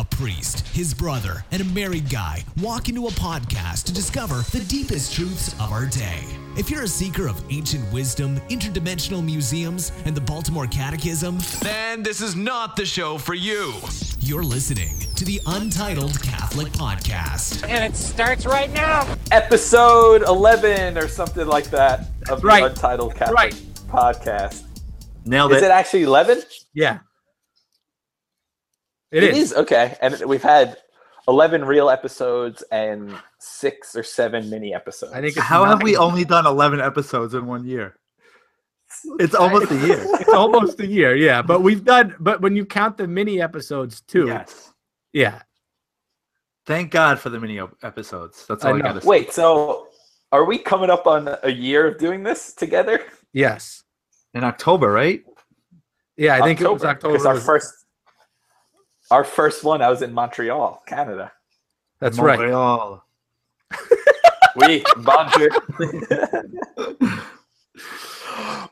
A priest, his brother, and a married guy walk into a podcast to discover the deepest truths of our day. If you're a seeker of ancient wisdom, interdimensional museums, and the Baltimore Catechism, then this is not the show for you. You're listening to the Untitled Catholic Podcast. And it starts right now. episode 11 or something like that of the Right. Untitled Catholic Right. podcast. Nailed Is it. it actually 11? Yeah. It is. Okay. And we've had 11 real episodes and six or seven mini episodes. I think it's How have we only done 11 episodes in one year? It's almost a year. It's almost a year, yeah. But we've done but when you count the mini episodes too. Yes. Yeah. Thank God for the mini episodes. That's all I, know. gotta say. Wait, so are we coming up on a year of doing this together? Yes. In October, right? Yeah, I think it was 'cause October. our first our first one I was in Montreal, Canada. That's right. Montreal. Oui, bonjour.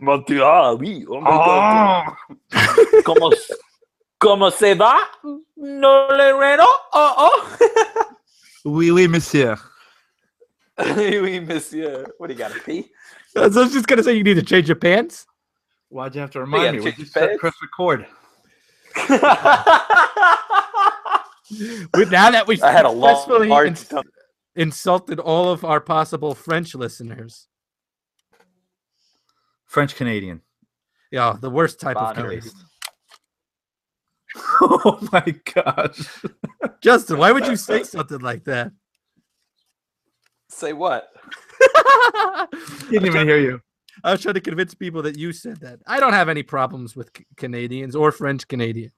Montreal, oui. Oh my Oh, ¿Cómo, ¿Cómo se va? No le reno. Oh, oh. oui, oui, monsieur. oui, monsieur. What do you got to pee? So I was just gonna say you need to change your pants. Why'd you have to gotta remind me? We just the said beds? press record. We- Now that we I had a long, successfully hard ins- time. insulted all of our possible French listeners. French Canadian. Yeah, the worst type of Bonjour. Canadian. oh my gosh. Justin, why would you say something like that? Say what? Didn't even hear you. I was trying to convince people that you said that. I don't have any problems with C- Canadians or French Canadians.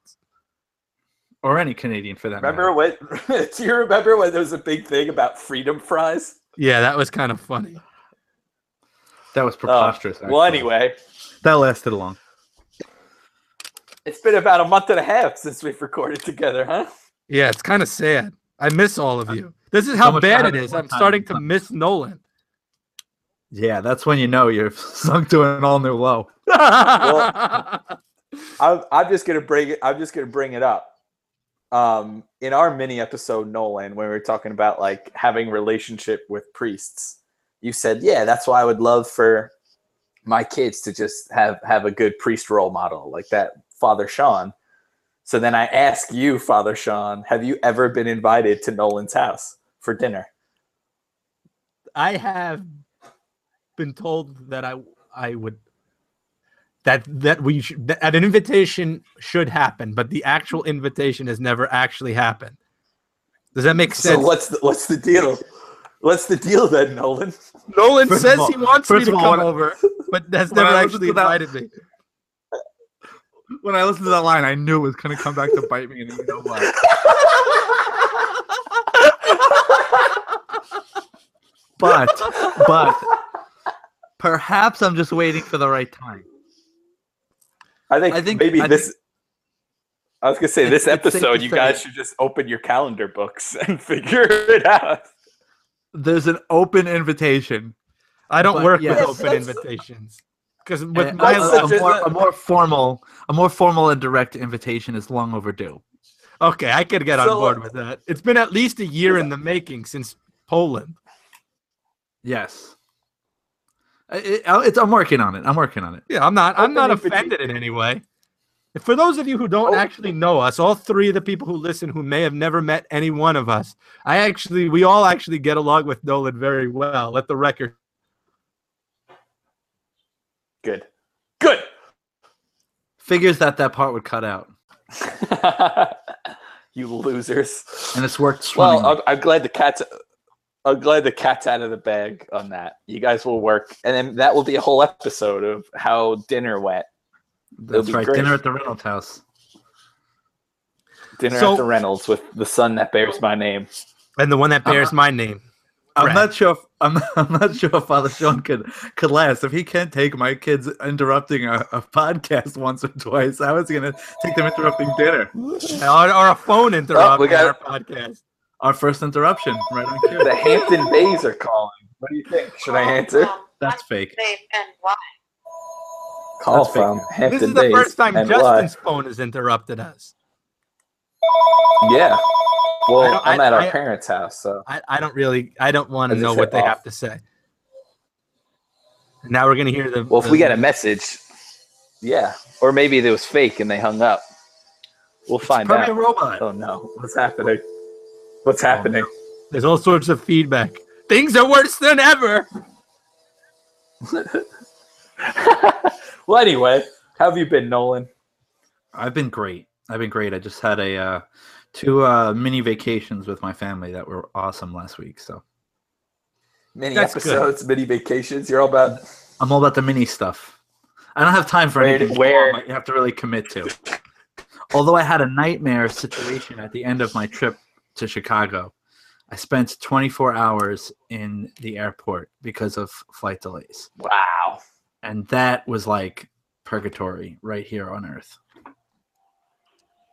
Or any Canadian for that Remember when? do you remember when there was a big thing about freedom fries? Yeah, that was kind of funny. That was Uh, preposterous. well, anyway, That lasted long. it's been about a month and a half since we've recorded together, huh? Yeah, it's kind of sad. I miss all of you. This is how much bad better it than is. one I'm starting to miss Nolan. Yeah, that's when you know you're sunk to an all new low. I'm, I'm just gonna bring it. I'm just gonna bring it up. Um, in our mini episode, Nolan, when we were talking about like having relationship with priests, you said, "Yeah, that's why I would love for my kids to just have have a good priest role model like that, Father Sean." So then I ask you, Father Sean, have you ever been invited to Nolan's house for dinner? I have been told that I I would that that we should that an invitation should happen, but the actual invitation has never actually happened. Does that make sense? So sense? what's the, what's the deal? What's the deal then, Nolan? Nolan First says all- he wants me to all, come over, but has when never actually to that- invited me. When I listened to that line, I knew it was going to come back to bite me. And you know what? but, but, perhaps I'm just waiting for the right time. I think, I think- maybe I this. I was gonna say this it's safe to episode, you say- guys should just open your calendar books and figure it out. There's an open invitation. I don't But work yes. with open invitations because with my a, a a- more, a more formal, a more formal and direct invitation is long overdue. okay, I could get on So- board with that. It's been at least a year in the making since Poland. Yes. I- it- I- it's, I'm working on it. I'm working on it. Yeah, I'm not. I'm not offended in any way. For those of you who don't Oh. actually know us, all three of the people who listen who may have never met any one of us, I actually, we all actually get along with Nolan very well. Let the record. Good, good. Figures that that part would cut out, you losers. and it's worked. swimmingly. Well, I'm, I'm glad the cat's. I'm glad the cat's out of the bag on that. You guys will work, and then that will be a whole episode of how dinner went. That's be right. great. Dinner at the Reynolds house. Dinner So- at the Reynolds with the son that bears my name. And the one that uh-huh. bears my name. I'm Brad. not sure. If, I'm, not, I'm not sure if Father Sean could could last. If he can't take my kids interrupting a, a podcast once or twice, I was going to take them interrupting dinner? Or, or a phone oh, interrupting got our podcast. Our first interruption, right on cue. The Hampton Bays are calling. What do you think? Should I answer? That's fake. Babe, and why? Call That's fake. from Hampton Bays. This is the Bays. first time and Justin's why? phone has interrupted us. Yeah. Well, I I'm I- at our I- parents' house, so I, I don't really I don't want to know said what they off. have to say. Now we're gonna hear the. well, if the- we get a message, yeah, or maybe it was fake and they hung up. We'll find Probably out. a robot. Oh no, what's happening? What's happening? There's all sorts of feedback. Things are worse than ever. well, anyway, how have you been, Nolan? I've been great. I've been great. I just had a uh, two uh, mini vacations with my family that were awesome last week. So Mini That's good. episodes, mini vacations. You're all about. I'm all about the mini stuff. I don't have time for Where- anything where- you have to really commit to. Although I had a nightmare situation at the end of my trip to Chicago, I spent 24 hours in the airport because of flight delays, Wow. and that was like purgatory right here on Earth.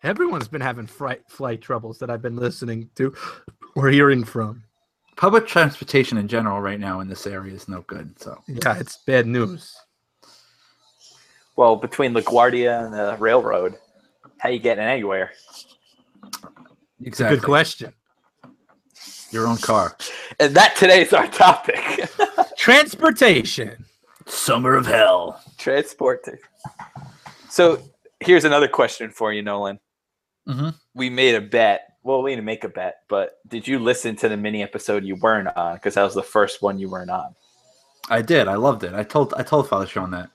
Everyone's been having flight flight troubles that I've been listening to or hearing from. Public transportation in general right now in this area is no good. So Yeah, it's bad news. Well, between LaGuardia and the railroad, how you getting anywhere? Exactly, Good question. your own car. And that today is our topic. Transportation. Summer of hell. Transport. So here's another question for you, Nolan. Mhm. We made a bet. Well, we didn't make a bet, but did you listen to the mini episode you weren't on? Because that was the first one you weren't on. I did. I loved it. I told I told Father Sean that.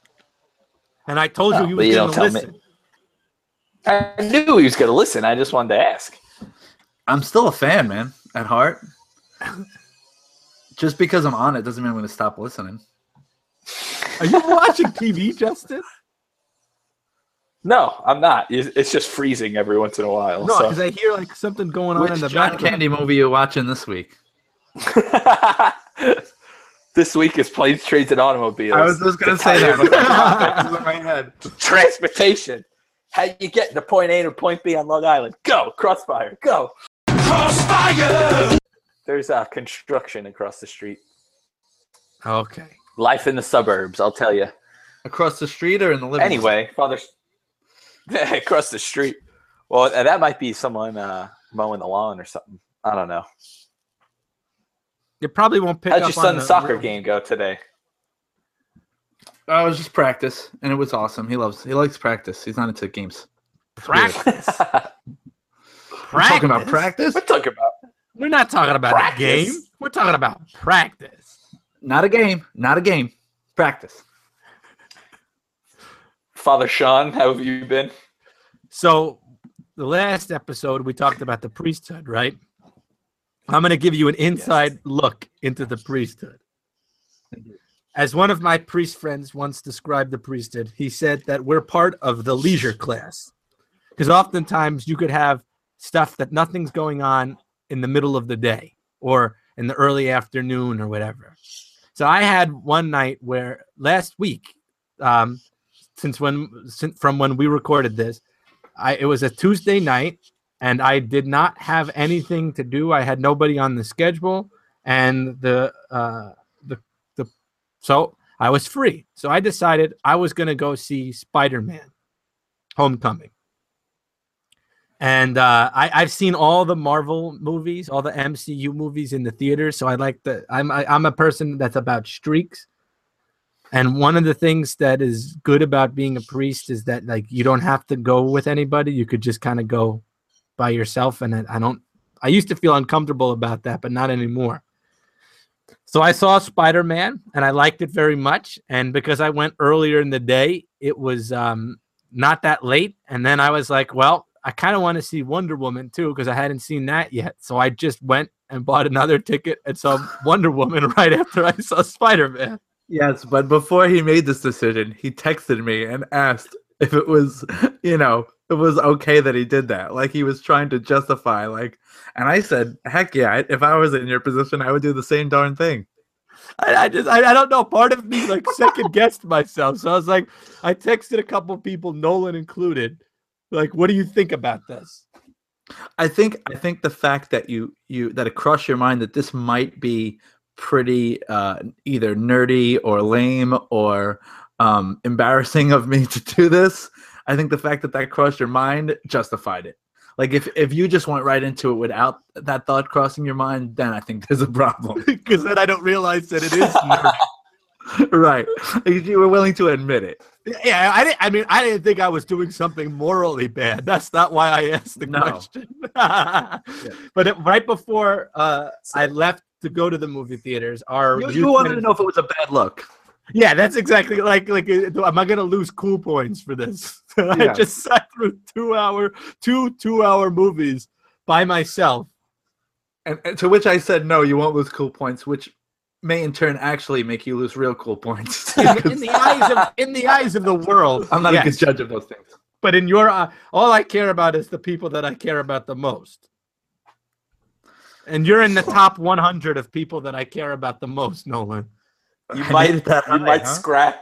And I told Oh, you he was you going don't to tell me. listen. I knew he was going to listen. I just wanted to ask. I'm still a fan, man, at heart. Just because I'm on it doesn't mean I'm going to stop listening. Are you watching TV, Justin? No, I'm not. It's it's just freezing every once in a while. No, so. because I hear like something going on Which in the John background. Candy movie you watching this week? this week is planes, trains, and automobiles. I was just gonna say that. in my head. Transportation. How you get to point A to point B on Long Island? Go crossfire. Go crossfire. There's uh, construction across the street. Okay. Life in the suburbs. I'll tell you. Across the street or in the living room? Anyway, father, across the street. Well, that might be someone uh, mowing the lawn or something. I don't know. You probably won't pick How'd up your son's on the soccer game go today? Uh, it was just practice, and it was awesome. He loves, he likes practice. He's not into games. Practice. We're talking about Practice? practice, We're talking about We're not talking about Practice. a game. We're talking about practice. not a game, not a game. Practice. Father Sean. How have you been? So, the last episode we talked about the priesthood, right? I'm going to give you an inside look into the priesthood. As one of my priest friends once described the priesthood, he said that we're part of the leisure class. Because oftentimes you could have stuff that nothing's going on in the middle of the day or in the early afternoon or whatever. So I had one night where last week, um, since when since, from when we recorded this, I it was a Tuesday night and I did not have anything to do. I had nobody on the schedule and the uh the the so I was free. So I decided I was going to go see Spider-Man Homecoming. And uh, I, I've seen all the Marvel movies, all the MCU movies in the theaters. So I like the. I'm I, I'm a person that's about streaks. And one of the things that is good about being a priest is that like you don't have to go with anybody. You could just kind of go by yourself. And I, I don't. I used to feel uncomfortable about that, but not anymore. So I saw Spider Man and I liked it very much. And because I went earlier in the day, it was um, not that late. And then I was like, well, I kind of want to see Wonder Woman too because I hadn't seen that yet. So I just went and bought another ticket and saw Wonder Woman right after I saw Spider Man. Yes, but before he made this decision, he texted me and asked if it was, you know, it was okay that he did that. Like he was trying to justify, like, and I said, heck yeah, if I was in your position, I would do the same darn thing. I, I just I, I don't know. Part of me like second guessed myself. So I was like, I texted a couple people, Nolan included. Like, what do you think about this? I think I think the fact that you you that it crossed your mind that this might be pretty uh, either nerdy or lame or um, embarrassing of me to do this. I think the fact that that crossed your mind justified it. Like if if you just went right into it without that thought crossing your mind, then I think there's a problem. Because then I don't realize that it is. right. You were willing to admit it. yeah, I didn't. I mean, I didn't think I was doing something morally bad. That's not why I asked the No. question. But it, right before uh, I left to go to the movie theaters, our You, you wanted to know if it was a bad look. Yeah, that's exactly like like. uh, Am I gonna lose cool points for this? I Yeah. just sat through two hour, two two hour movies by myself. And, and to which I said, no, you won't lose cool points, which may in turn actually make you lose real cool points. In, in the eyes of in the eyes of the world, I'm not a good judge of those things. But in your eye, all I care about is the people that I care about the most. And you're in the top 100 of people that I care about the most, Nolan. You I might it that you high, might huh? scratch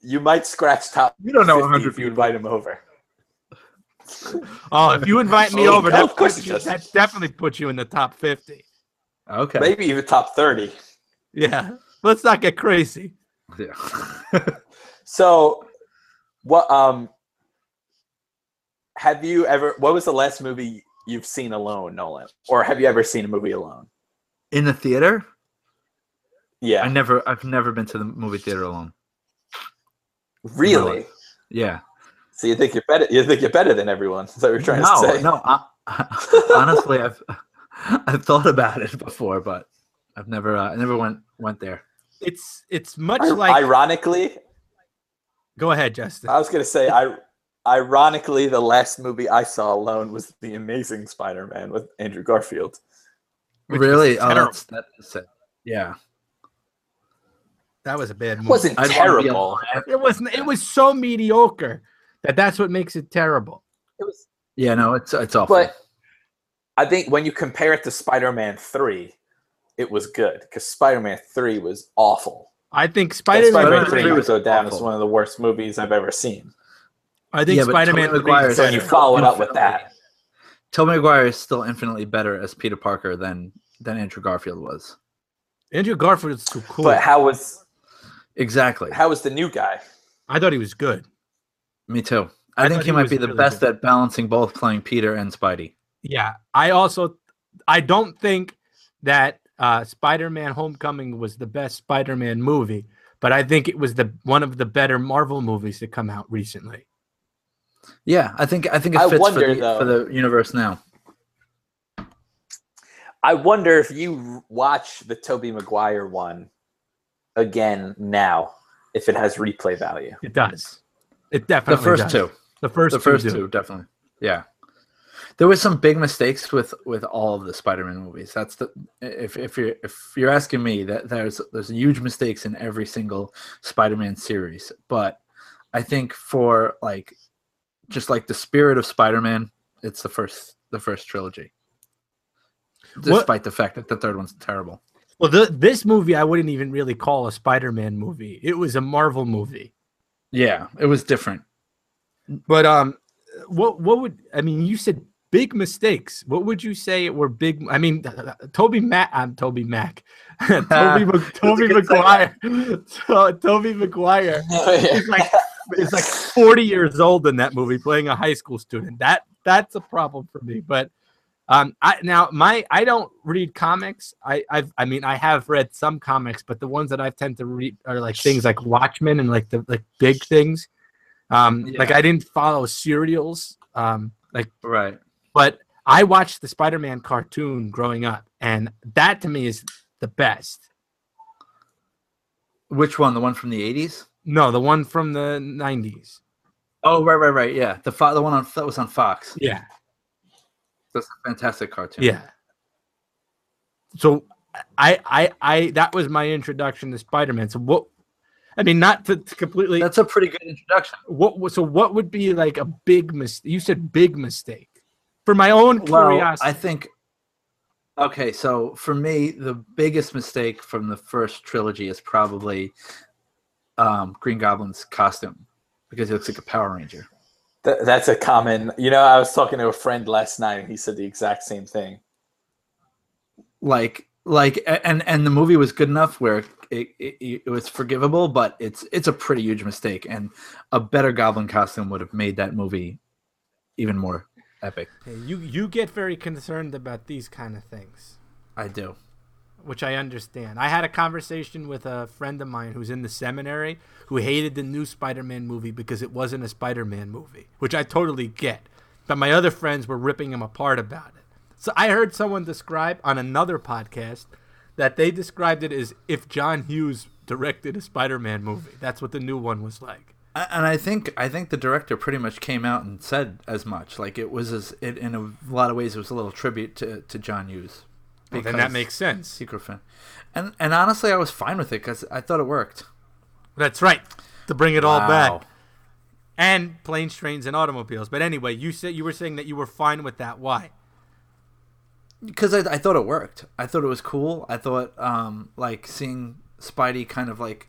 you might scratch top. You don't know 100 if you invite him over. Oh, if you invite me Oh, over, yeah, that, of course puts you, does. that definitely puts you in the top 50. Okay. Maybe even top thirty. Yeah. Let's not get crazy. Yeah. So, what um have you ever? What was the last movie you've seen alone, Nolan? Or have you ever seen a movie alone? In the theater? Yeah, I never I've never been to the movie theater alone. really. Yeah. So you think you're better? You think you're better than everyone? Is that what you're trying no, to say? no. I, honestly, I've I've thought about it before, but I've never uh, I never went went there. It's it's much I- like ironically, Go ahead, Justin. I was gonna say, I ironically, the last movie I saw alone was The Amazing Spider-Man with Andrew Garfield. Which really? Oh, that's that's it. Yeah. That was a bad movie. It wasn't I'd terrible. alive. It wasn't it was so mediocre that that's what makes it terrible. It was, Yeah, no, it's it's awful. but I think when you compare it to Spider-Man Three, it was good because Spider-Man Three was awful. I think Spider-Man, Spider-Man Spider-Man 3 3 would was go down as one of the worst movies I've ever seen. I think Yeah, Spider-Man Tobey 3 Maguire is So you better. follow it up with that. Tobey Maguire is still infinitely better as Peter Parker than than Andrew Garfield was. Andrew Garfield is too cool. But how was Exactly. how was the new guy? I thought he was good. Me too. I, I think he he might be the really best good. at balancing both playing Peter and Spidey. Yeah. I also I don't think that uh Spider-Man Homecoming was the best Spider-Man movie, but I think it was the one of the better Marvel movies to come out recently. Yeah, I think I think it I fits wonder, for, the, though- for the universe now. I wonder if you watch the Tobey Maguire one again now, if it has replay value. It does. It definitely The first does. two, The first the first two, two, definitely. Yeah, there was some big mistakes with with all of the Spider-Man movies. That's the if if you're if you're asking me that there's there's huge mistakes in every single Spider-Man series, but I think for like just like the spirit of Spider-Man, it's the first the first trilogy. What- Despite the fact that the third one's terrible. Well, the, this movie I wouldn't even really call a Spider-Man movie. It was a Marvel movie. Yeah, it was different. But um, what what would I mean? You said big mistakes. What would you say were big? I mean, Toby Mac. I'm Toby Mac. Toby Mag- Toby good Maguire. To- Tobey Maguire is like is like 40 years old in that movie, playing a high school student. That that's a problem for me. But um, I now my I don't read comics. I I've I mean I have read some comics, but the ones that I tend to read are like things like Watchmen and like the like big things. Um, like I didn't follow serials. Um, like Right. But I watched the Spider-Man cartoon growing up, and that to me is the best. Which one? The one from the eighties? No, the one from the 90s. Oh, right, right, right. Yeah, the fo- the one on that was on Fox. Yeah. That's a fantastic cartoon. Yeah. So I I I that was my introduction to Spider-Man. So what I mean not to, to completely that's a pretty good introduction. what so what would be like a big mistake? You said big mistake. For my own Well, curiosity. I think. Okay, so for me, the biggest mistake from the first trilogy is probably um, Green Goblin's costume because he looks like a Power Ranger. Th- that's a common. You know, I was talking to a friend last night, and he said the exact same thing. Like, like, and and the movie was good enough where it, it, it was forgivable, but it's it's a pretty huge mistake, and a better Goblin costume would have made that movie even more epic. Hey, you you get very concerned about these kind of things, I do. which I understand. I had a conversation with a friend of mine who's in the seminary who hated the new Spider-Man movie because it wasn't a Spider-Man movie, which I totally get. But my other friends were ripping him apart about it. So I heard someone describe on another podcast that they described it as if John Hughes directed a Spider-Man movie. That's what the new one was like. And I think I think the director pretty much came out and said as much. Like it was as it, in a lot of ways it was a little tribute to, to John Hughes. Well, then that makes sense. secret fan. And and honestly, I was fine with it because I thought it worked. That's right. To bring it all back. and planes, trains, and automobiles. But anyway, you said you were saying that you were fine with that. Why? because I, I thought it worked. I thought it was cool. I thought um like seeing Spidey kind of like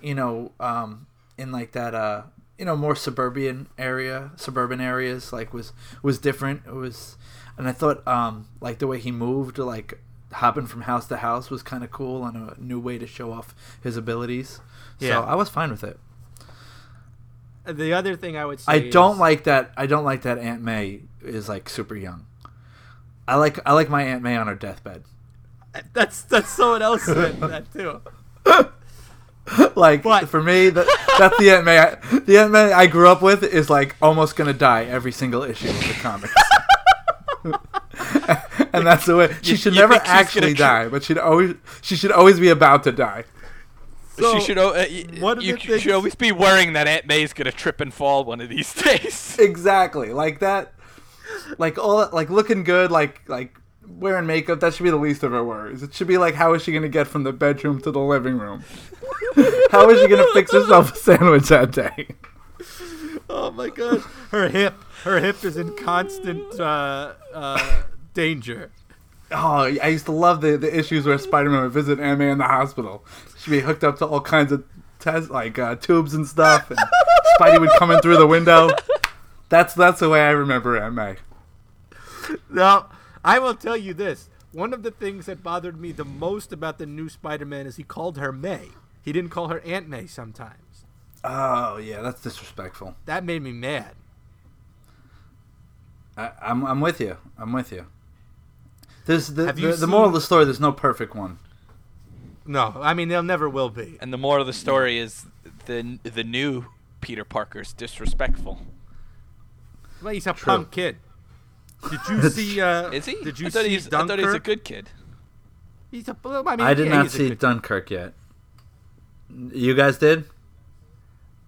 you know um in like that uh you know more suburban area suburban areas like was was different. It was and I thought um like the way he moved like hopping from house to house was kind of cool and a new way to show off his abilities. Yeah. So I was fine with it. The other thing I would say I don't like that. I don't like that Aunt May is like super young. I like I like my Aunt May on her deathbed. That's that's someone else said that too. like But- for me, that, that's the Aunt May. I, the Aunt May I grew up with is like almost gonna die every single issue of the comics. and that's the way she You- should you never think she's gonna actually die, but she'd always she should always be about to die. So, she should. Uh, y- you the things- should always be worrying that Aunt May's gonna trip and fall one of these days. Exactly, like that, like all like looking good, like like wearing makeup. That should be the least of her worries. It should be like, how is she gonna get from the bedroom to the living room? how is she gonna fix herself a sandwich that day? Oh my god, her hip, her hip is in constant uh, uh, danger. Oh, I used to love the, the issues where Spider-Man would visit Aunt May in the hospital. She'd be hooked up to all kinds of tests, like uh, tubes and stuff, and Spidey would come in through the window. That's that's the way I remember Aunt May. Now, I will tell you this. One of the things that bothered me the most about the new Spider-Man is he called her May. He didn't call her Aunt May sometimes. Oh yeah, that's disrespectful. That made me mad. I, I'm I'm with you. I'm with you. There's the Have you the, the moral of the story. There's no perfect one. No, I mean there never will be. And the moral of the story is the the new Peter Parker's disrespectful. Well, he's a True. punk kid. Did you see? Uh, Is he? Did you I thought see he's. I Dunkirk? thought he's a good kid. He's a. well, I, mean, I did yeah, not see good- Dunkirk yet. You guys did?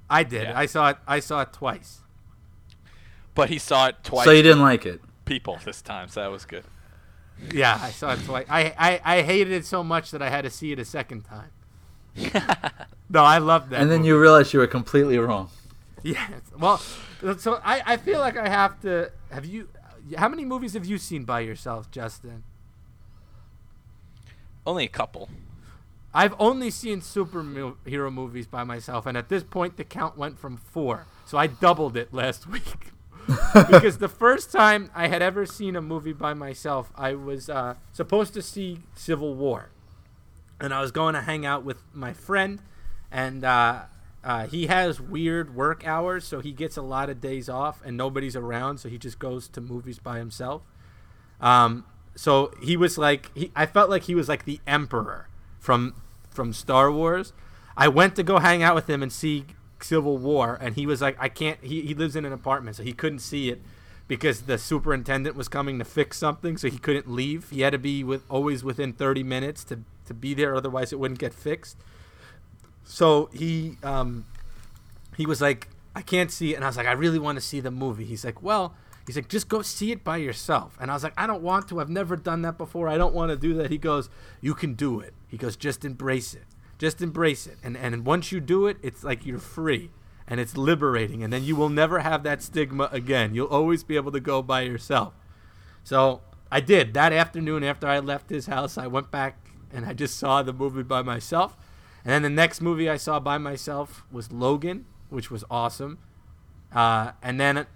I did. Yeah. I saw it. I saw it twice. But he saw it twice. So you didn't like it? people this time, so that was good. Yeah, I saw it twice. I, I, I hated it so much that I had to see it a second time. no, I loved that. And then movie. you realized you were completely wrong. Yes. Well, so I, I feel like I have to. Have you? How many movies have you seen by yourself, Justin? Only a couple. I've only seen superhero movies by myself, and at this point, the count went from four. So I doubled it last week. because the first time I had ever seen a movie by myself, I was uh, supposed to see Civil War. And I was going to hang out with my friend, and uh, uh, he has weird work hours, so he gets a lot of days off, and nobody's around, so he just goes to movies by himself. Um, so he was like, he, I felt like he was like the emperor from from Star Wars. I went to go hang out with him and see Civil War, and he was like, I can't. He, he lives in an apartment, so he couldn't see it because the superintendent was coming to fix something, so he couldn't leave. He had to be with always within 30 minutes to to be there, otherwise it wouldn't get fixed. So he um, he was like, I can't see it, and I was like, I really want to see the movie. He's like, well. He's like, just go see it by yourself. And I was like, I don't want to. I've never done that before. I don't want to do that. He goes, You can do it. He goes, Just embrace it. Just embrace it. And and once you do it, it's like you're free and it's liberating. And then you will never have that stigma again. You'll always be able to go by yourself. So I did. That afternoon after I left his house, I went back and I just saw the movie by myself. And then the next movie I saw by myself was Logan, which was awesome. Uh, and then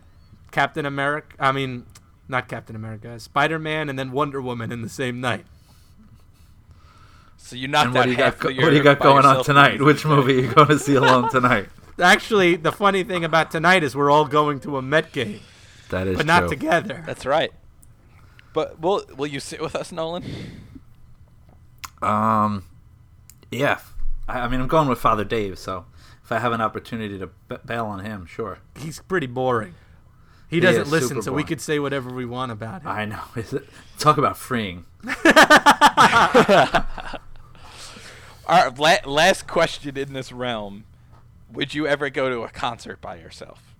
Captain America. I mean, not Captain America. Spider Man, and then Wonder Woman in the same night. So you knocked And what out do you half got? of What do you got going on tonight? Which movie are you going to see alone tonight? Actually, the funny thing about tonight is we're all going to a Met game. That is true. but not true. together. That's right. But will will you sit with us, Nolan? Um, yeah. I, I mean, I'm going with Father Dave, so if I have an opportunity to b- bail on him, sure. He's pretty boring. He He doesn't is listen, super so we could say whatever we want about him. I know. Is it, talk about freeing. All right, la- last question in this realm: Would you ever go to a concert by yourself?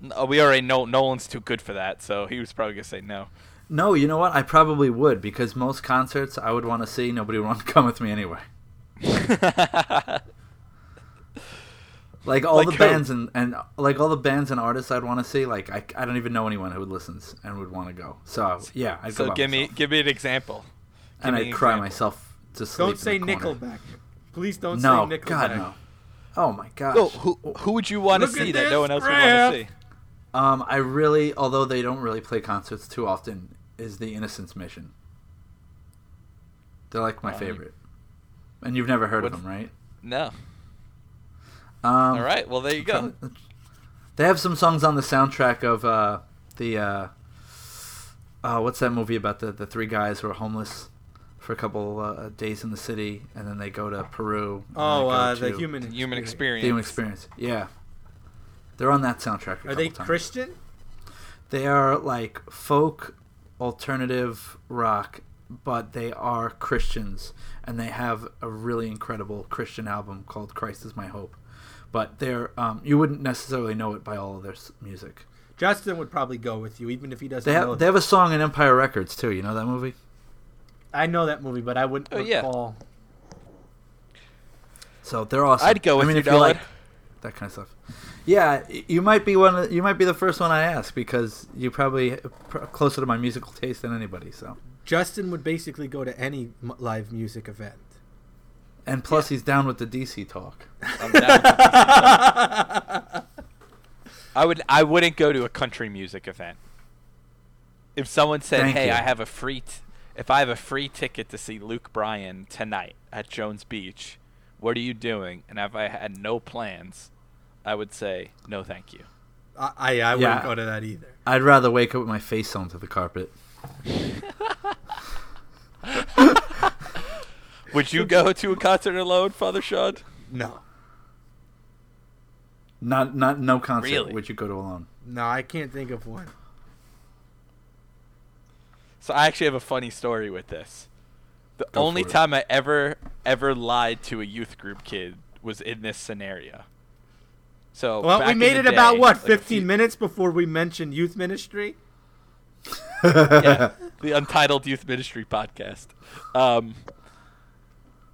No, uh, we already know Nolan's too good for that, so he was probably gonna say no. No, you know what? I probably would because most concerts I would want to see. Nobody would want to come with me anyway. Like all Like the who? bands and, and like all the bands and artists I'd want to see. Like I, I don't even know anyone who listens and would want to go. So yeah, I'd so by give me myself. give me an example. Give and I'd an cry example. myself to sleep. don't say the. Nickelback. Please don't No, say Nickelback. God no. Oh my gosh. Oh, who who would you want to see that no one else would want to see? Um, I really, although they don't really play concerts too often, is the Innocence Mission. They're like my Um, favorite. And you've never heard of them, right? No. Um, All right. Well, there you go. They have some songs on the soundtrack of uh, the uh, uh, what's that movie about the the three guys who are homeless for a couple uh, days in the city, and then they go to Peru. Oh, uh, to the human The human the experience. human experience. Yeah, they're on that soundtrack. a Are they times. Christian? They are like folk alternative rock, but they are Christians, and they have a really incredible Christian album called "Christ Is My Hope." But they're um, you wouldn't necessarily know it by all of their music. Justin would probably go with you, even if he doesn't They know. have they have a song in Empire Records too. You know that movie? I know that movie, but I wouldn't Oh, yeah. So they're awesome. I'd go with I mean, you, if you like that kind of stuff. Yeah, you might be one. Of, you might be the first one I ask because you're probably pr- closer to my musical taste than anybody. So, Justin would basically go to any m- live music event. and plus he's down with the DC talk. I'm down with the I would. I wouldn't go to a country music event. If someone said, Thank "Hey, you. I have a free," t- if I have a free ticket to see Luke Bryan tonight at Jones Beach, what are you doing? And if I had no plans, I would say no, thank you. I I, I wouldn't Yeah. go to that either. I'd rather wake up with my face onto the carpet. Would you go to a concert alone, Father Sean? No, Not not no concert. Really? Would you go to alone? no, I can't think of one. So I actually have a funny story with this. The Go only for it. time I ever ever lied to a youth group kid was in this scenario. So Well, back we in made the it about day, what like a 15 few- minutes before we mentioned youth ministry. Yeah, the Untitled Youth Ministry podcast. Um,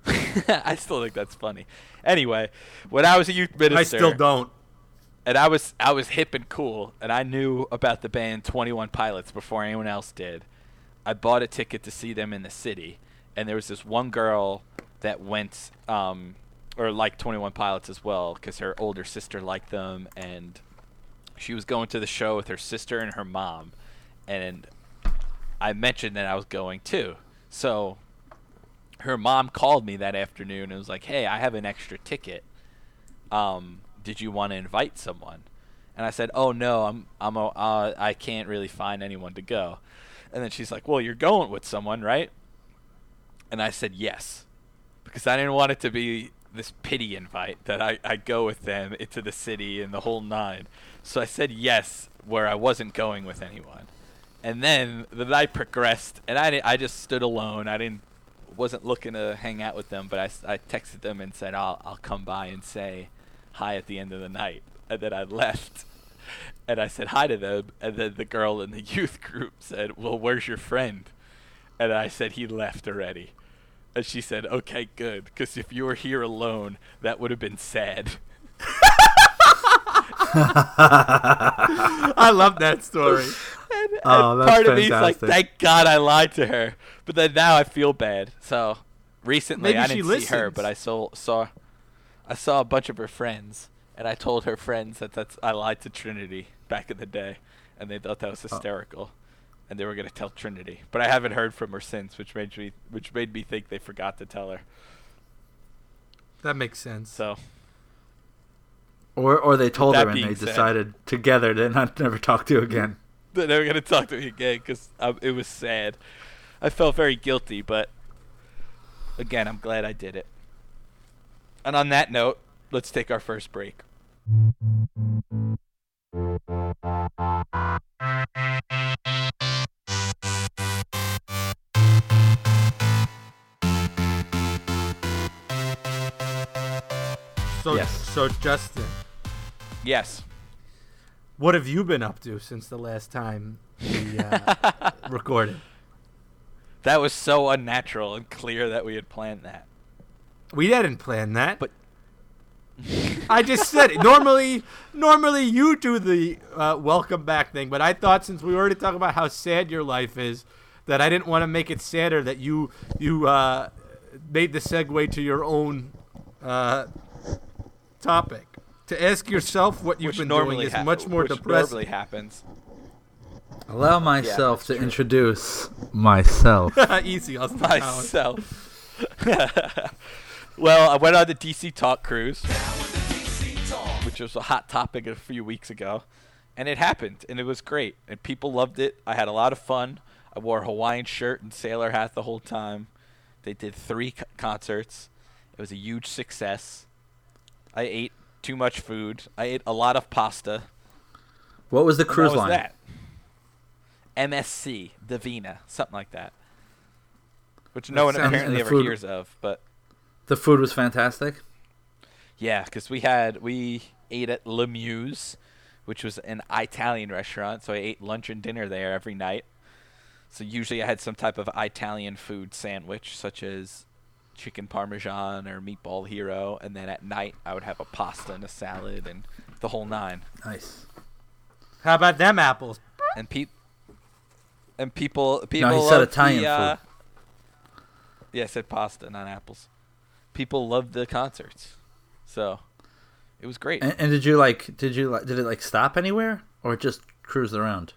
I still think that's funny. Anyway, when I was a youth minister, I still don't. and I was I was hip and cool, and I knew about the band Twenty One Pilots before anyone else did. I bought a ticket to see them in the city, and there was this one girl that went, um, or liked Twenty One Pilots as well, because her older sister liked them, and she was going to the show with her sister and her mom, and I mentioned that I was going too. So her mom called me that afternoon and was like, "Hey, I have an extra ticket. Um, did you want to invite someone?" And I said, "Oh no, I'm I'm a, uh, I can't really find anyone to go." And then she's like, "Well, you're going with someone, right?" And I said, "Yes," because I didn't want it to be this pity invite that I, I go with them into the city and the whole nine. So I said yes, where I wasn't going with anyone. And then the night progressed, and I, I just stood alone. I didn't wasn't looking to hang out with them, but I, I texted them and said I'll I'll come by and say hi at the end of the night, and then I left. And I said hi to them, and then the girl in the youth group said, "Well, where's your friend?" And I said he left already. And she said, "Okay, good, because if you were here alone, that would have been sad." I love that story. And, Oh, and that's part of me is like, thank God I lied to her. But then now I feel bad. So recently Maybe I she didn't see her, but I saw saw I saw a bunch of her friends, and I told her friends that that's I lied to Trinity back in the day, and they thought that was oh. hysterical, and they were gonna tell Trinity. But I haven't heard from her since, which made me which made me think they forgot to tell her. That makes sense. So Or or they told her and they being said- decided together to not never talk to you again. They're never gonna talk to me again because um, it was sad. I felt very guilty, but again, I'm glad I did it. And on that note, let's take our first break. So, Yes. so Justin, Yes. What have you been up to since the last time we uh, recorded? That was so unnatural and clear that we had planned that. We didn't plan that. But- I just said it. Normally, normally you do the uh, welcome back thing, but I thought since we already talked about how sad your life is, that I didn't want to make it sadder. That you you uh, made the segue to your own uh, topic to ask yourself what you've which been normally doing is hap- much more which depressing. normally happens. Allow myself that's to true. introduce myself. Easy, Austin Powers. myself. well, I went on the DC Talk cruise, which was a hot topic a few weeks ago, and it happened, and it was great, and people loved it. I had a lot of fun. I wore a Hawaiian shirt and sailor hat the whole time. They did three co- concerts. It was a huge success. I ate too much food. I ate a lot of pasta. What was the that cruise was line? that. MSC, Divina, something like that. Which no one apparently ever food- hears of, but The food was fantastic. yeah, because we had we ate at Le Muse, which was an Italian restaurant. So I ate lunch and dinner there every night. So usually I had some type of Italian food sandwich, such as chicken parmesan or meatball hero, and then at night I would have a pasta and a salad and the whole nine. Nice. How about them apples? and peop and people people No, he said Italian the, uh, Yeah, I said pasta, not apples. People loved the concerts, so it was great. And, and did you like? Did you like? Did it like stop anywhere or just cruise around?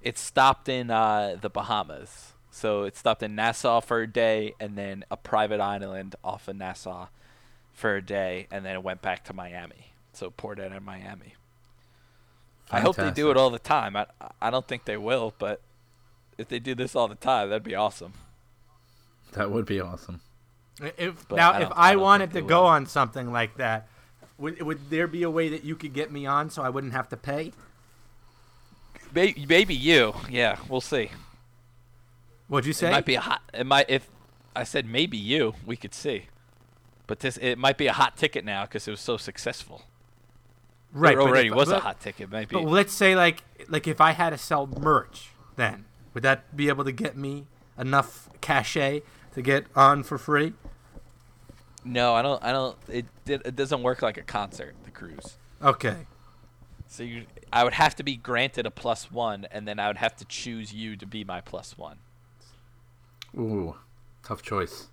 it stopped in uh, the Bahamas, so it stopped in Nassau for a day, and then a private island off of Nassau for a day, and then it went back to Miami. So Port Ed and Miami. I hope they do it all the time. I I don't think they will, but if they do this all the time, that'd be awesome. That would be awesome. If But now, I if I, I wanted to go will. on something like that, would would there be a way that you could get me on so I wouldn't have to pay? Maybe, maybe you. Yeah, we'll see. What'd you say? It might be a hot. It might if I said maybe you, we could see. But this it might be a hot ticket now because it was so successful. right. it but already if- was a hot ticket. Maybe. But let's say like like if I had to sell merch, then would that be able to get me enough cachet to get on for free? no, I don't. I don't. It it doesn't work like a concert. The cruise. Okay. So you, I would have to be granted a plus one, and then I would have to choose you to be my plus one. Ooh, tough choice.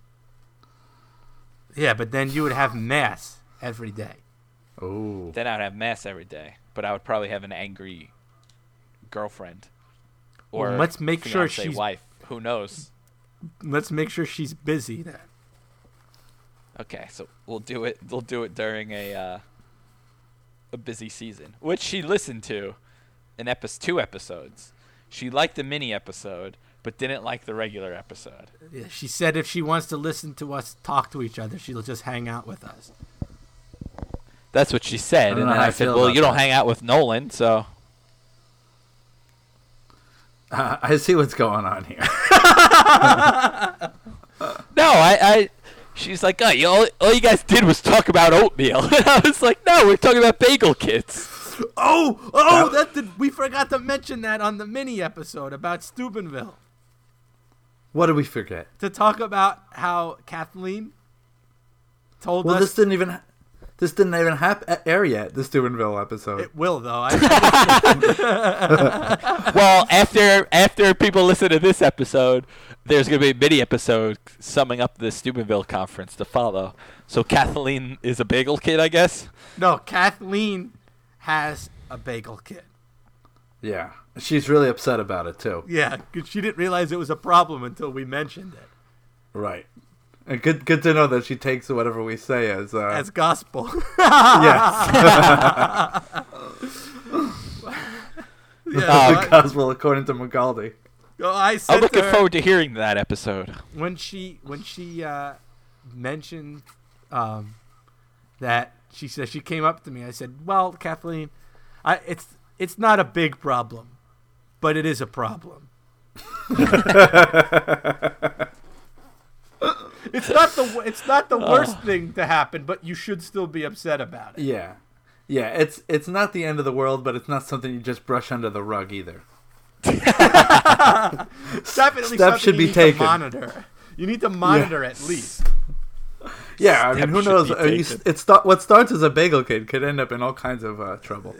Yeah, but then you would have mass every day. Ooh, Then I would have mass every day, but I would probably have an angry girlfriend. Or Well, let's make sure she's- wife. Who knows? Let's make sure she's busy then. Okay, so we'll do it. We'll do it during a uh, a busy season, which she listened to in epi- two episodes. She liked the mini episode, but didn't like the regular episode. Yeah, she said if she wants to listen to us talk to each other, she'll just hang out with us. That's what she said, don't and then I I said, "Well, about you don't that. hang out with Nolan, so." I, I see what's going on here. No, I, I she's like, oh, you, all, all you guys did was talk about oatmeal. and I was like, no, we're talking about bagel kits. Oh, oh, that did, we forgot to mention that on the mini episode about Steubenville. What did we forget? To talk about how Kathleen told Well, us this didn't even this didn't even hap- air yet. The Steubenville episode. it will though. I, well, after after people listen to this episode, there's gonna be a mini episode summing up the Steubenville conference to follow. So Kathleen is a bagel kid, I guess. no, Kathleen has a bagel kit. Yeah, she's really upset about it too. Yeah, 'cause she didn't realize it was a problem until we mentioned it. Right. And good, good to know that she takes whatever we say as uh, as gospel. yes, yeah, I- gospel according to Magaldi. oh, I said I'm looking her- forward to hearing that episode. when she when she uh, mentioned um, that she said she came up to me. I said, "Well, Kathleen, I, it's it's not a big problem, but it is a problem. it's not the it's not the worst thing to happen, but you should still be upset about it. Yeah, yeah. It's it's not the end of the world, but it's not something you just brush under the rug either. Definitely Steps should be taken. To monitor. You need to monitor at least. Yeah, I mean, who knows? you, taken. it start what starts as a bagel kid could end up in all kinds of uh, trouble.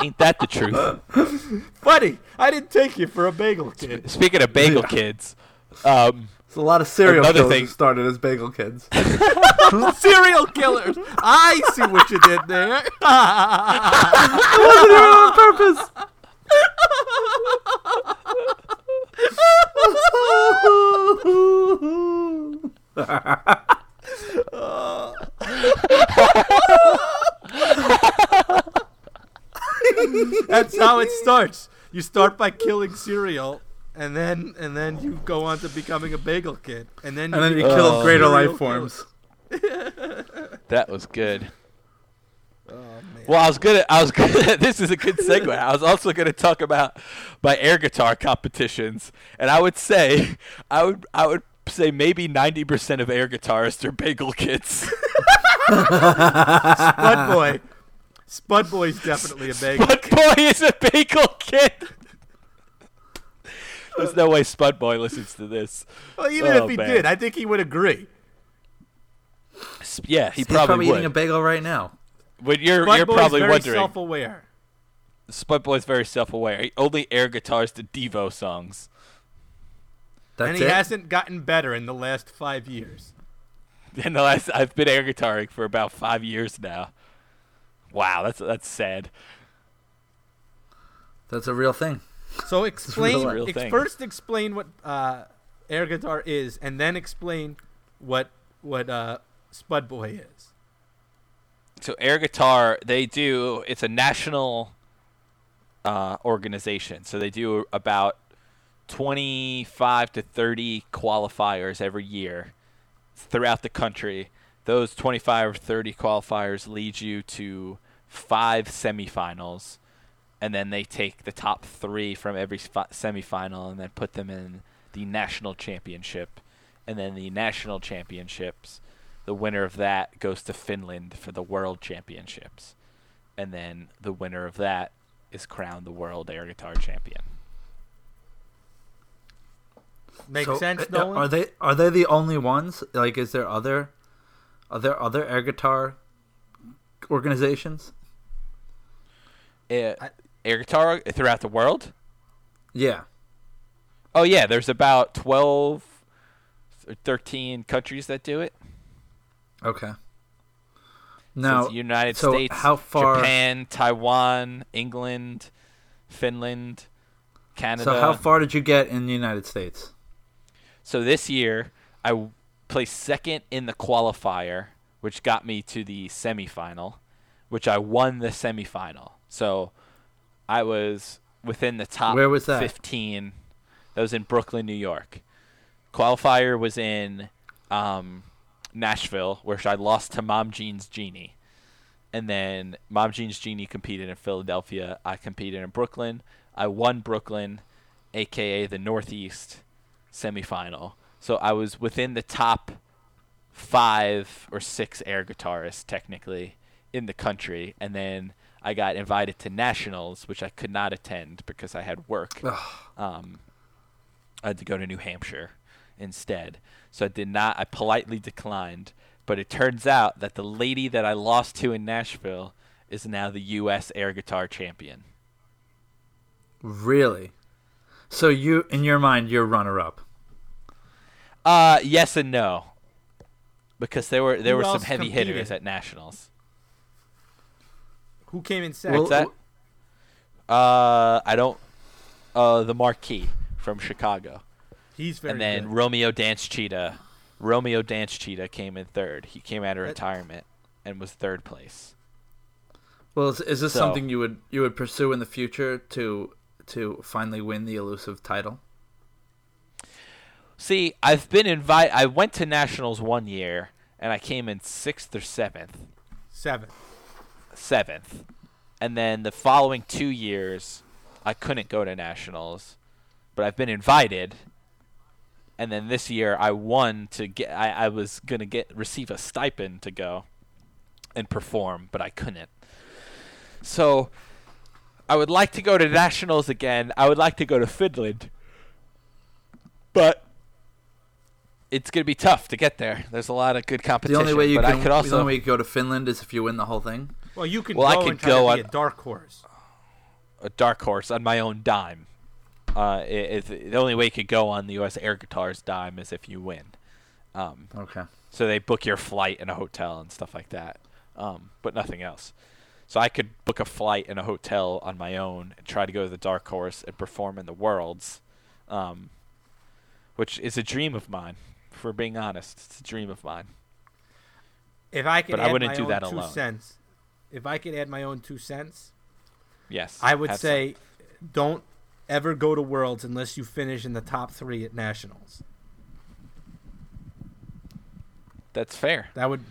Ain't that the truth? Buddy, I didn't take you for a bagel kid. Speaking of bagel kids, um, So a lot of serial Another killers thing- started as bagel kids. Serial killers. I see what you did there. wasn't even on purpose. That's how it starts. You start by killing cereal, and then and then you go on to becoming a bagel kid, and then and then you kill Oh. greater life forms. that was good. Oh, man. Well, I was gonna. I was gonna. this is a good segue. I was also gonna talk about my air guitar competitions, and I would say, I would, I would say maybe ninety percent of air guitarists are bagel kids. Spud boy. Spud boy's definitely a bagel. Spud Boy is a bagel kid. There's no way Spud Boy listens to this. Well, even Oh, if he man. did, I think he would agree. Yeah, he He's probably, probably, would. eating a bagel right now. But you're Spud you're boy's probably very wondering. self-aware. Spud Boy's very self-aware. He only air guitars to Devo songs. That's and he it. hasn't gotten better in the last five years. And the last I've been air guitaring for about five years now. Wow, that's that's sad. That's a real thing. So explain real ex- thing. first. Explain what uh, air guitar is, and then explain what what uh, Spud Boy is. So air guitar, they do. It's a national uh, organization. So they do about twenty-five to thirty qualifiers every year throughout the country. Those twenty-five or thirty qualifiers lead you to five semifinals, and then they take the top three from every fi- semifinal and then put them in the national championship, and then the national championships the winner of that goes to Finland for the world championships. And then the winner of that is crowned the world air guitar champion. Makes So, sense, uh, Nolan. Are they are they the only ones? Like, is there other are there other air guitar organizations? Uh, air guitar throughout the world? Yeah. Oh yeah, there's about 12 or 13 countries that do it. Okay. So Now, it's United so States, how far? Japan, Taiwan, England, Finland, Canada. so how far did you get in the United States? So this year, I placed second in the qualifier, which got me to the semifinal, which I won the semifinal. So I was within the top Where was that? 15. That was in Brooklyn, New York. Qualifier was in um, Nashville, where I lost to Mom Jean's Genie. And then Mom Jean's Genie competed in Philadelphia. I competed in Brooklyn. I won Brooklyn, aka the Northeast semifinal. So I was within the top five or six air guitarists technically in the country, and then I got invited to nationals, which I could not attend because I had work. Um, I had to go to New Hampshire instead, so I did not. I politely declined. But it turns out that the lady that I lost to in Nashville is now the U.S. air guitar champion. Really? So you, in your mind, you're runner up. Uh, yes and no. Because there were there Who were some else heavy competed? hitters at nationals. Who came in second? What's that? Uh, I don't. Uh, the Marquis from Chicago. He's very and then good. Romeo Dance Cheetah. Romeo Dance Cheetah came in third. He came out of That- retirement and was third place. Well, is, is this So- something you would you would pursue in the future to to finally win the elusive title? See, I've been invited. I went to nationals one year and I came in sixth or seventh. Seventh. seventh, and then the following two years, I couldn't go to nationals, but I've been invited. And then this year, I won to get. I, I was gonna get receive a stipend to go and perform, but I couldn't. So, I would like to go to nationals again. I would like to go to Finland, but it's gonna be tough to get there. There's a lot of good competition. The competition. only way you but can I could the only way you can go to Finland is if you win the whole thing. Well, you can Well, I go could and try go to be on- a dark horse. a dark horse on my own dime. Uh, it, it, the only way you could go on the U.S. Air Guitars dime is if you win. Um, Okay. so they book your flight and a hotel and stuff like that, um, but nothing else. So I could book a flight and a hotel on my own and try to go to the dark horse and perform in the worlds, um, which is a dream of mine. For being honest, it's a dream of mine. If I could But I wouldn't my do own that two alone. cents, if I could add my own two cents, Yes, I would have some. say don't ever go to Worlds unless you finish in the top three at Nationals. that's fair. That would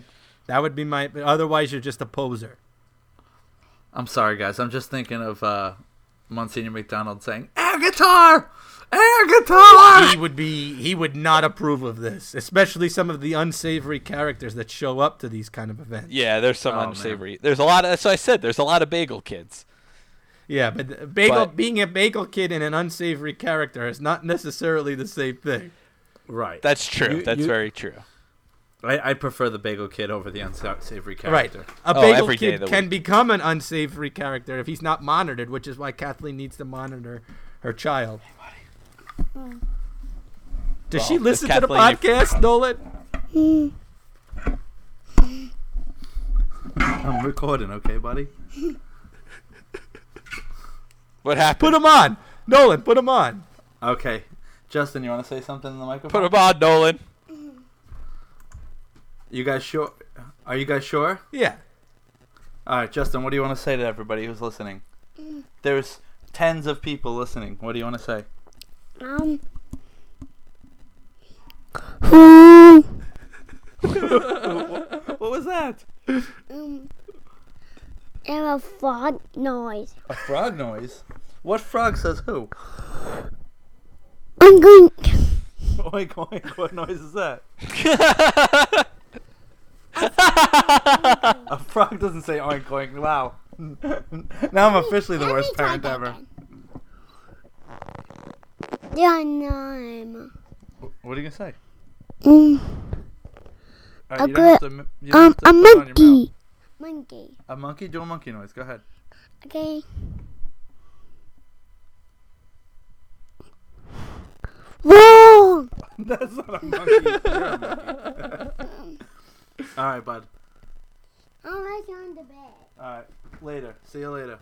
that would be my. Otherwise, you're just a poser. I'm sorry, guys. I'm just thinking of uh, Monsignor McDonald saying "air guitar, air guitar." he would be he would not approve of this, especially some of the unsavory characters that show up to these kind of events. Yeah, there's some Oh, man. unsavory. There's a lot of. So I said there's a lot of bagel kids. Yeah, but bagel But- being a bagel kid and an unsavory character is not necessarily the same thing. Right. That's true. You- That's you- very true. I, I prefer the bagel kid over the unsavory character. Right. character. A Oh, bagel every day kid can week. become an unsavory character if he's not monitored, which is why Kathleen needs to monitor her child. Does she listen to the Kathleen- if- podcast, Nolan? I'm recording, okay, buddy? What happened? Put him on, Nolan. Put him on. Okay. Justin, you want to say something in the microphone? Put him on, Nolan. You guys sure? Are you guys sure? Yeah. All right, Justin. What do you want to say to everybody who's listening? There's tens of people listening. What do you want to say? Um. What was that? um. And a frog noise. A frog noise. What frog says who? I'm going. Oink oink. What noise is that? A frog doesn't say oink oink. Wow. now I'm officially the worst parent ever. Again. Yeah, no. What are you gonna say? Um, All A good- to, um, a put it on your mouth. monkey. Monkey. A monkey? Do a monkey noise. Go ahead. Okay. Whoa! That's not a monkey. A monkey. All right, bud. I'm right on the bed. All right. Later. See you later.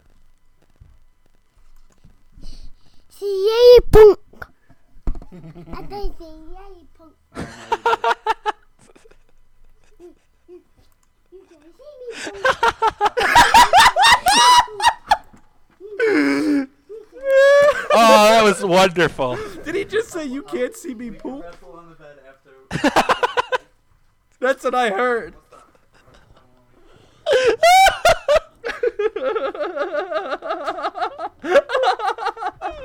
See yay punk. I think say yay punk. You can see me punk. Oh, that was wonderful. Did he just say you can't see me poop? Wrestle on the bed after. That's what I heard.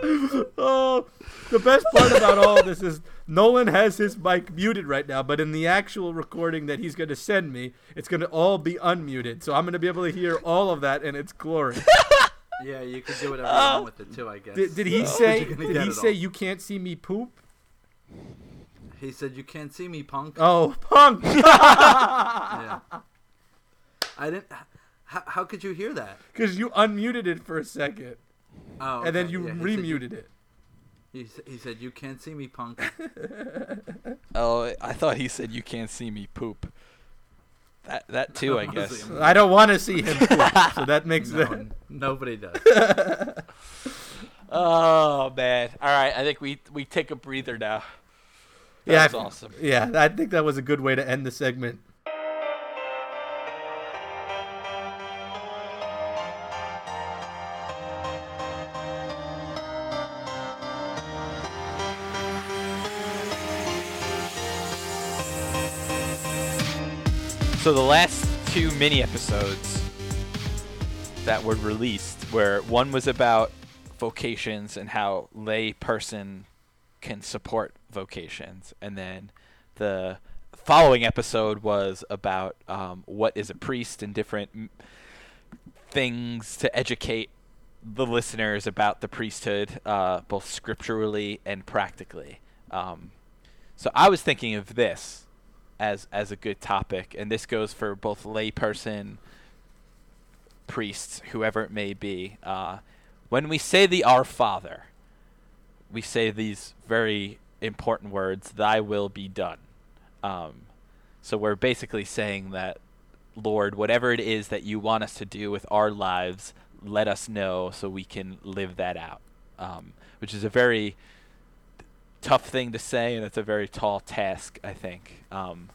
oh, the best part about all this is Nolan has his mic muted right now, but in the actual recording that he's going to send me, it's going to all be unmuted. So I'm going to be able to hear all of that in its glory. yeah, you can do whatever you want with it too, I guess. Did, did he say? Did he say all. you can't see me poop? He said you can't see me, punk. Oh, punk! Yeah. I didn't. How, how could you hear that? Because you unmuted it for a second, Oh, and then you yeah, he said you- remuted it. He, he said you can't see me, punk. Oh, I thought he said you can't see me poop. That that too, I guess. I don't want to see him poop, so that makes No, sense. n- nobody does. Oh man. All right, I think we we take a breather now. yeah, was awesome. Yeah, I think that was a good way to end the segment. So the last two mini episodes that were released, where one was about vocations and how lay person can support vocations, and then the following episode was about um, what is a priest and different things to educate the listeners about the priesthood, uh, both scripturally and practically. Um, so I was thinking of this as as a good topic, and this goes for both layperson, priests, whoever it may be. Uh, when we say the Our Father, we say these very important words: "Thy will be done." Um, so we're basically saying that, Lord, whatever it is that you want us to do with our lives, let us know so we can live that out. Um, which is a very tough thing to say, and it's a very tall task, I think. Um,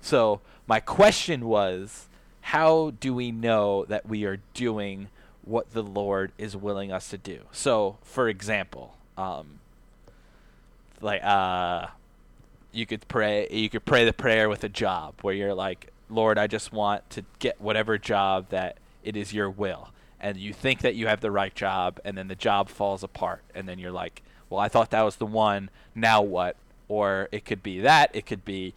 so my question was, how do we know that we are doing what the Lord is willing us to do? So, for example, um, like uh, you could pray, you could pray the prayer with a job where you're like, Lord, I just want to get whatever job that it is your will. And you think that you have the right job, and then the job falls apart, and then you're like, well, I thought that was the one. Now what? Or it could be that. It could be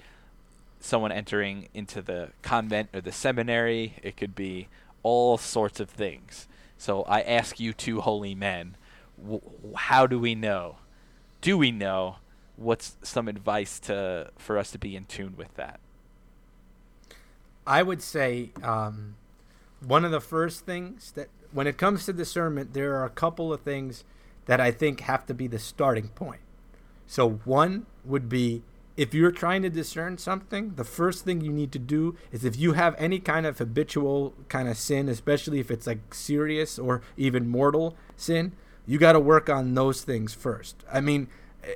someone entering into the convent or the seminary. It could be all sorts of things. So I ask you, two holy men, how do we know? Do we know? What's some advice to for us to be in tune with that? I would say um, one of the first things that, when it comes to discernment, there are a couple of things that I think have to be the starting point. So, one would be if you're trying to discern something, the first thing you need to do is if you have any kind of habitual kind of sin, especially if it's like serious or even mortal sin, you got to work on those things first. I mean, eh,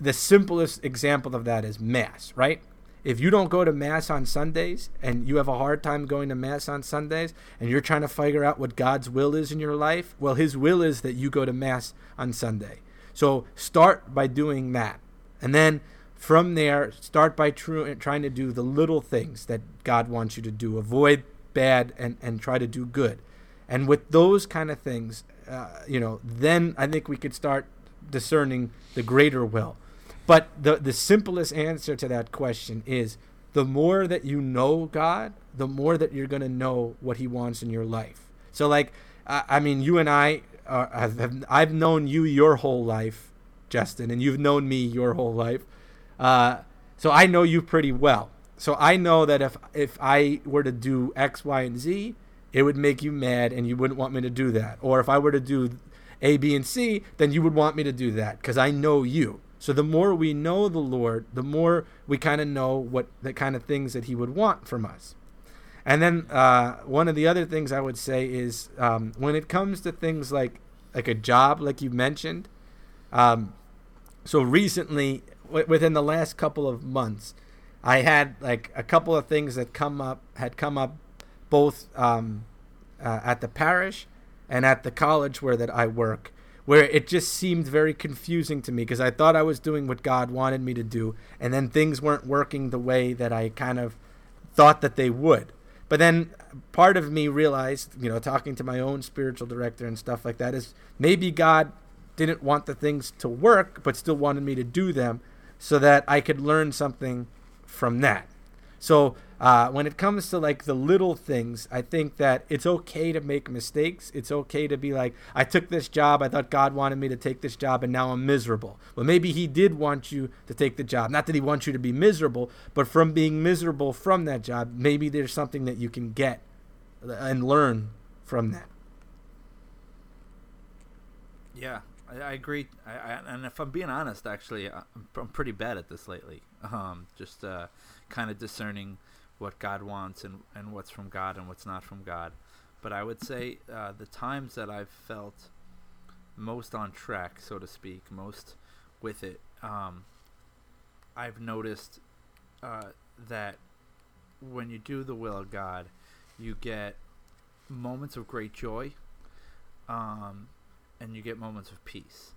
the simplest example of that is mass, right? If you don't go to mass on Sundays and you have a hard time going to mass on Sundays and you're trying to figure out what God's will is in your life, well, his will is that you go to mass on Sunday. So start by doing that. And then from there, start by tru- trying to do the little things that God wants you to do. Avoid bad and, and try to do good. And with those kind of things, uh, you know, then I think we could start discerning the greater will. But the, the simplest answer to that question is the more that you know God, the more that you're going to know what He wants in your life. So, like, I, I mean, you and I, have, have, I've known you your whole life, Justin, and you've known me your whole life. Uh, so I know you pretty well. So I know that if if I were to do X, Y, and Z, it would make you mad, and you wouldn't want me to do that. Or if I were to do A, B, and C, then you would want me to do that because I know you. So the more we know the Lord, the more we kind of know what the kind of things that He would want from us. And then uh, one of the other things I would say is um, when it comes to things like like a job, like you mentioned. Um, so recently, w- within the last couple of months, I had like a couple of things that come up had come up, both um, uh, at the parish and at the college where that I work, where it just seemed very confusing to me because I thought I was doing what God wanted me to do, and then things weren't working the way that I kind of thought that they would. But then part of me realized, you know, talking to my own spiritual director and stuff like that, is maybe God didn't want the things to work, but still wanted me to do them so that I could learn something from that. So uh, when it comes to like the little things, I think that it's okay to make mistakes. It's okay to be like, I took this job. I thought God wanted me to take this job, and now I'm miserable. Well, maybe He did want you to take the job. Not that He wants you to be miserable, but from being miserable from that job, maybe there's something that you can get and learn from that. Yeah, I, I agree. I, I, and if I'm being honest, actually, I'm, I'm pretty bad at this lately. Um, just uh, kind of discerning what God wants and, and what's from God and what's not from God. But I would say uh, the times that I've felt most on track, so to speak, most with it, um, I've noticed uh, that when you do the will of God, you get moments of great joy, um, and you get moments of peace.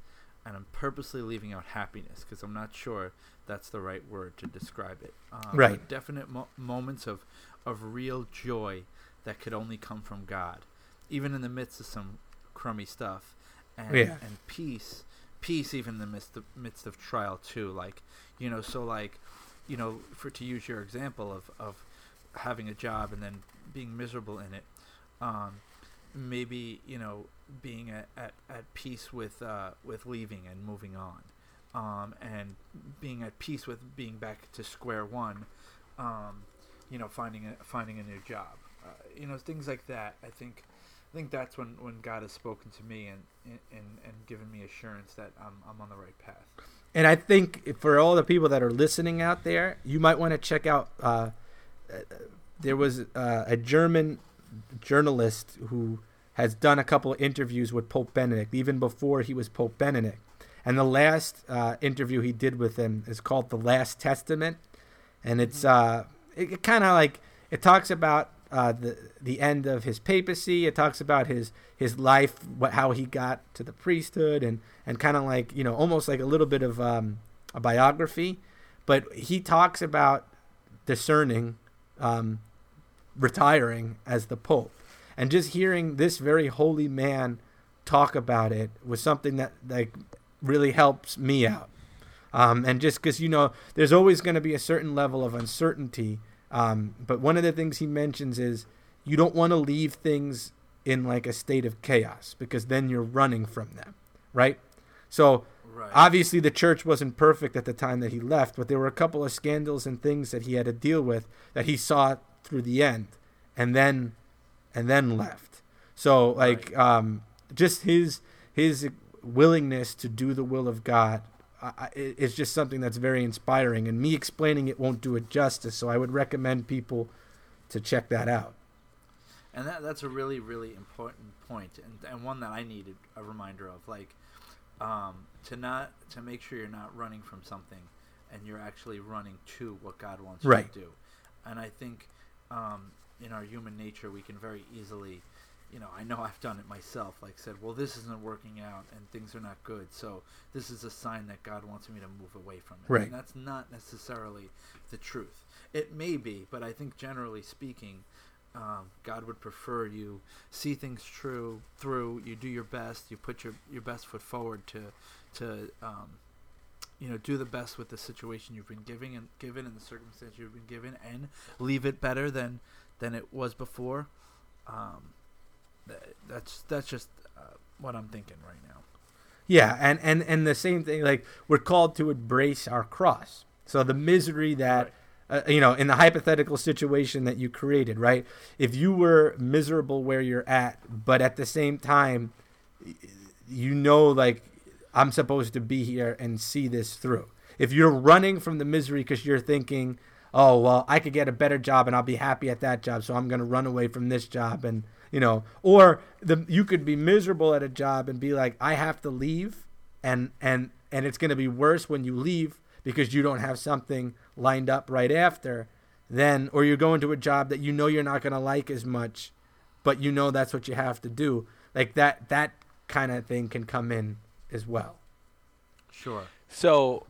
And I'm purposely leaving out happiness because I'm not sure that's the right word to describe it. Um, Right. Definite mo- moments of of real joy that could only come from God, even in the midst of some crummy stuff, and Yeah. and peace, peace even in the midst of, midst of trial too. Like you know, so like you know, for to use your example of of having a job and then being miserable in it, um, maybe you know being at, at, at peace with uh, with leaving and moving on, um, and being at peace with being back to square one, um, you know, finding a finding a new job, uh, you know, things like that. I think I think that's when, when God has spoken to me and, and, and given me assurance that I'm, I'm on the right path. And I think for all the people that are listening out there, you might want to check out. Uh, uh, there was uh, a German journalist who has done a couple of interviews with Pope Benedict, even before he was Pope Benedict. And the last uh, interview he did with him is called "The Last Testament," and it's uh, it, it kind of like it talks about uh, the the end of his papacy. It talks about his his life, what how he got to the priesthood, and and kind of like you know almost like a little bit of um, a biography. But he talks about discerning, um, retiring as the pope, and just hearing this very holy man talk about it was something that like really helps me out. Um, and just because you know there's always going to be a certain level of uncertainty um, but one of the things he mentions is you don't want to leave things in like a state of chaos because then you're running from them right so Right. obviously the church wasn't perfect at the time that he left but there were a couple of scandals and things that he had to deal with that he saw through the end and then and then left so like um just his his willingness to do the will of god I, I- it- it's just something that's very inspiring. And me explaining it won't do it justice so i would recommend people to check that out. And that that's a really really important point and, and one that i needed a reminder of like um, to not to make sure you're not running from something and you're actually running to what god wants Right. you to do. And i think um, in our human nature we can very easily you know i know i've done it myself like said well this isn't working out and things are not good so this is a sign that god wants me to move away from it Right. and that's not necessarily the truth it may be but i think generally speaking um, God would prefer you see things true through. You do your best. You put your, your best foot forward to to um, you know do the best with the situation you've been giving and given and the circumstance you've been given, and leave it better than than it was before. Um, that's that's just uh, what I'm thinking right now. Yeah, and, and, and the same thing, like we're called to embrace our cross. So the misery that, uh, you know, in the hypothetical situation that you created, right? If you were miserable where you're at, but at the same time, you know, like I'm supposed to be here and see this through. If you're running from the misery because you're thinking, oh well, I could get a better job and I'll be happy at that job, so I'm going to run away from this job, and you know, or the you could be miserable at a job and be like, I have to leave, and and and it's going to be worse when you leave because you don't have something lined up right after. Then, or you're going to a job that you know you're not going to like as much, but you know that's what you have to do. Like that that kind of thing can come in as well. Sure. So,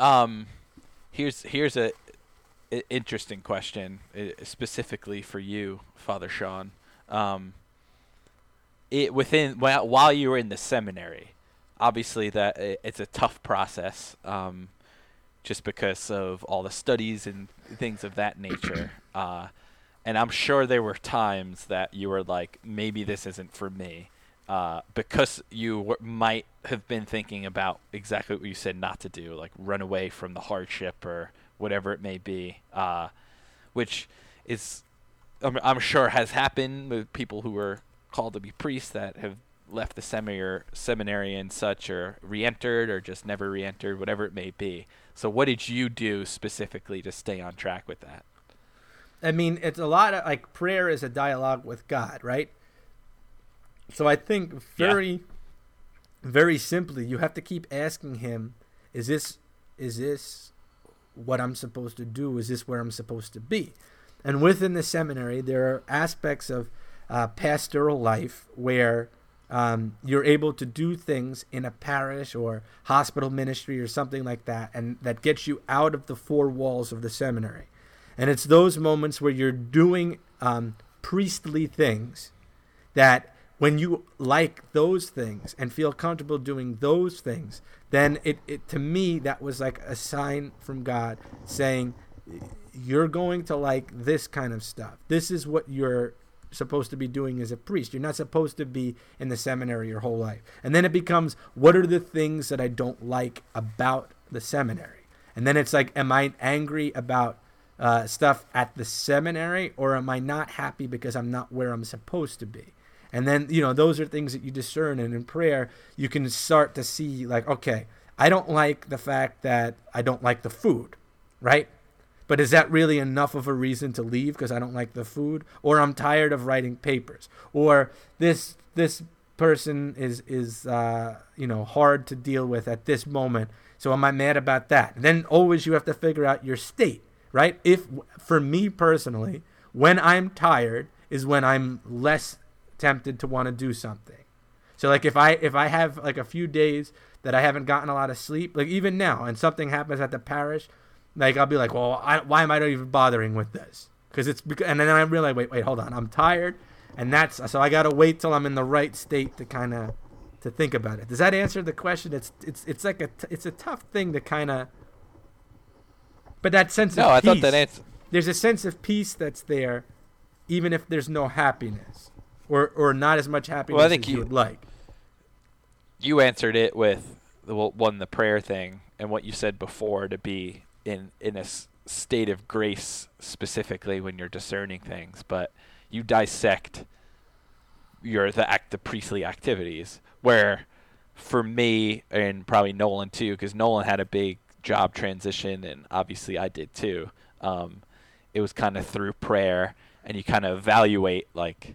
um, here's here's a, i- interesting question uh, specifically for you, Father Sean. Um, it within while you were in the seminary, obviously that it's a tough process, um, just because of all the studies and things of that nature. Uh, and I'm sure there were times that you were like, maybe this isn't for me, uh, because you w- might have been thinking about exactly what you said not to do, like run away from the hardship or whatever it may be, uh, which is, I'm, I'm sure, has happened with people who were called to be priests that have left the seminary, seminary and such, or re-entered, or just never re-entered, whatever it may be. So, what did you do specifically to stay on track with that? I mean, it's a lot of like prayer is a dialogue with God, right? So I think Yeah. very, very simply, you have to keep asking Him, "Is this, is this what I'm supposed to do? Is this where I'm supposed to be? And within the seminary, there are aspects of uh, pastoral life where um, you're able to do things in a parish or hospital ministry or something like that, and that gets you out of the four walls of the seminary. And it's those moments where you're doing um, priestly things that when you like those things and feel comfortable doing those things, then it, it to me that was like a sign from God saying you're going to like this kind of stuff. This is what you're supposed to be doing as a priest. You're not supposed to be in the seminary your whole life. And then it becomes what are the things that I don't like about the seminary? And then it's like, am I angry about uh, stuff at the seminary or am I not happy because I'm not where I'm supposed to be? And then, you know, those are things that you discern. And in prayer, you can start to see, like, okay, I don't like the fact that I don't like the food, right? But is that really enough of a reason to leave because I don't like the food, or I'm tired of writing papers, or this this person is is uh, you know hard to deal with at this moment. So am I mad about that? then always you have to figure out your state, right? If for me personally, when I'm tired is when I'm less tempted to want to do something. So like if I if I have like a few days that I haven't gotten a lot of sleep, like even now, and something happens at the parish like I'll be like, well, I, why am I not even bothering with this? Because it's because, and then I realize, wait, wait, hold on, I'm tired, and that's so I gotta wait till I'm in the right state to kind of to think about it. Does that answer the question? It's it's it's like a it's a tough thing to kind of. But that sense of no, of I peace, thought that answer. there's a sense of peace that's there, even if there's no happiness, or or not as much happiness Well, I think as you you- would like. You answered it with the well, one the prayer thing and what you said before to be in in a s- state of grace specifically when you're discerning things, but you dissect your the act the priestly activities. Where for me and probably Nolan too because Nolan had a big job transition and obviously I did too um, it was kind of through prayer and you kind of evaluate like